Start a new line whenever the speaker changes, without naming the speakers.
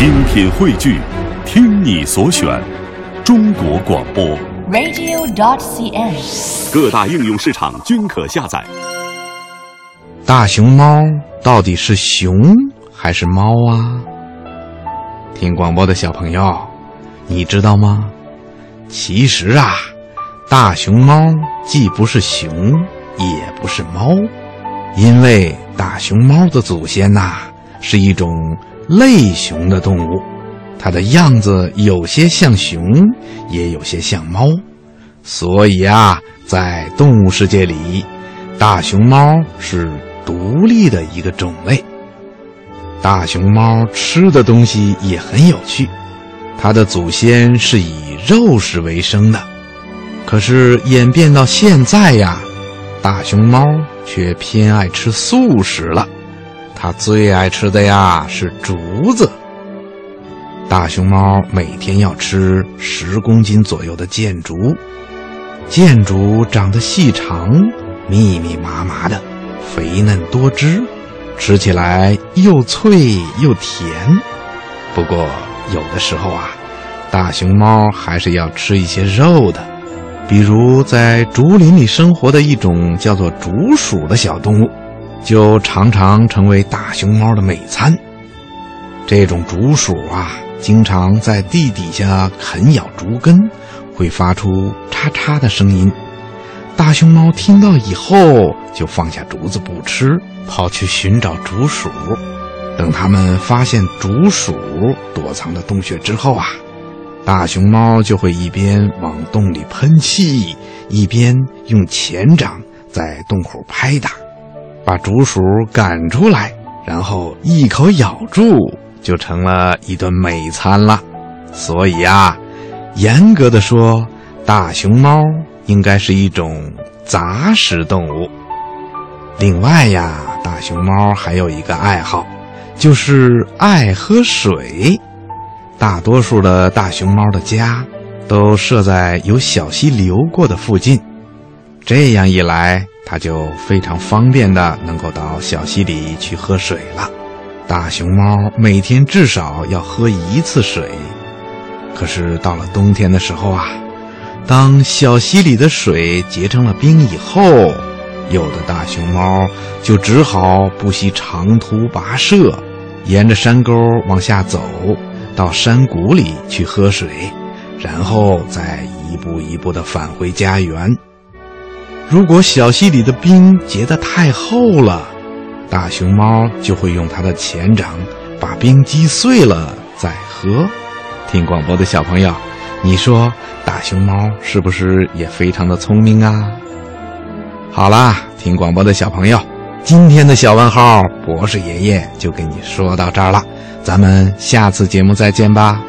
精品汇聚，听你所选，中国广播。
radio.dot.cn，。
各大应用市场均可下载。
大熊猫到底是熊还是猫啊？听广播的小朋友，你知道吗？其实啊，大熊猫既不是熊，也不是猫，因为大熊猫的祖先呐、是一种类熊的动物，它的样子有些像熊，也有些像猫，所以啊，在动物世界里，大熊猫是独立的一个种类。大熊猫吃的东西也很有趣，它的祖先是以肉食为生的，可是演变到现在呀，大熊猫却偏爱吃素食了。它最爱吃的呀是竹子。大熊猫每天要吃十公斤左右的箭竹，箭竹长得细长，密密麻麻的，肥嫩多汁，吃起来又脆又甜。不过有的时候啊，大熊猫还是要吃一些肉的，比如在竹林里生活的一种叫做竹鼠的小动物，就常常成为大熊猫的美餐。这种竹鼠啊，经常在地底下啃咬竹根，会发出嚓嚓的声音。大熊猫听到以后，就放下竹子不吃，跑去寻找竹鼠。等它们发现竹鼠躲藏的洞穴之后啊，大熊猫就会一边往洞里喷气，一边用前掌在洞口拍打，把竹鼠赶出来，然后一口咬住，就成了一顿美餐了。所以啊，严格的说，大熊猫应该是一种杂食动物。另外呀，大熊猫还有一个爱好，就是爱喝水。大多数的大熊猫的家都设在有小溪流过的附近，这样一来，它就非常方便的能够到小溪里去喝水了。大熊猫每天至少要喝一次水，可是到了冬天的时候啊，当小溪里的水结成了冰以后，有的大熊猫就只好不惜长途跋涉，沿着山沟往下走，到山谷里去喝水，然后再一步一步地返回家园。如果小溪里的冰结得太厚了，大熊猫就会用它的前掌把冰击碎了再喝。听广播的小朋友，你说大熊猫是不是也非常的聪明啊？好啦，听广播的小朋友，今天的小问号博士爷爷就给你说到这儿了，咱们下次节目再见吧。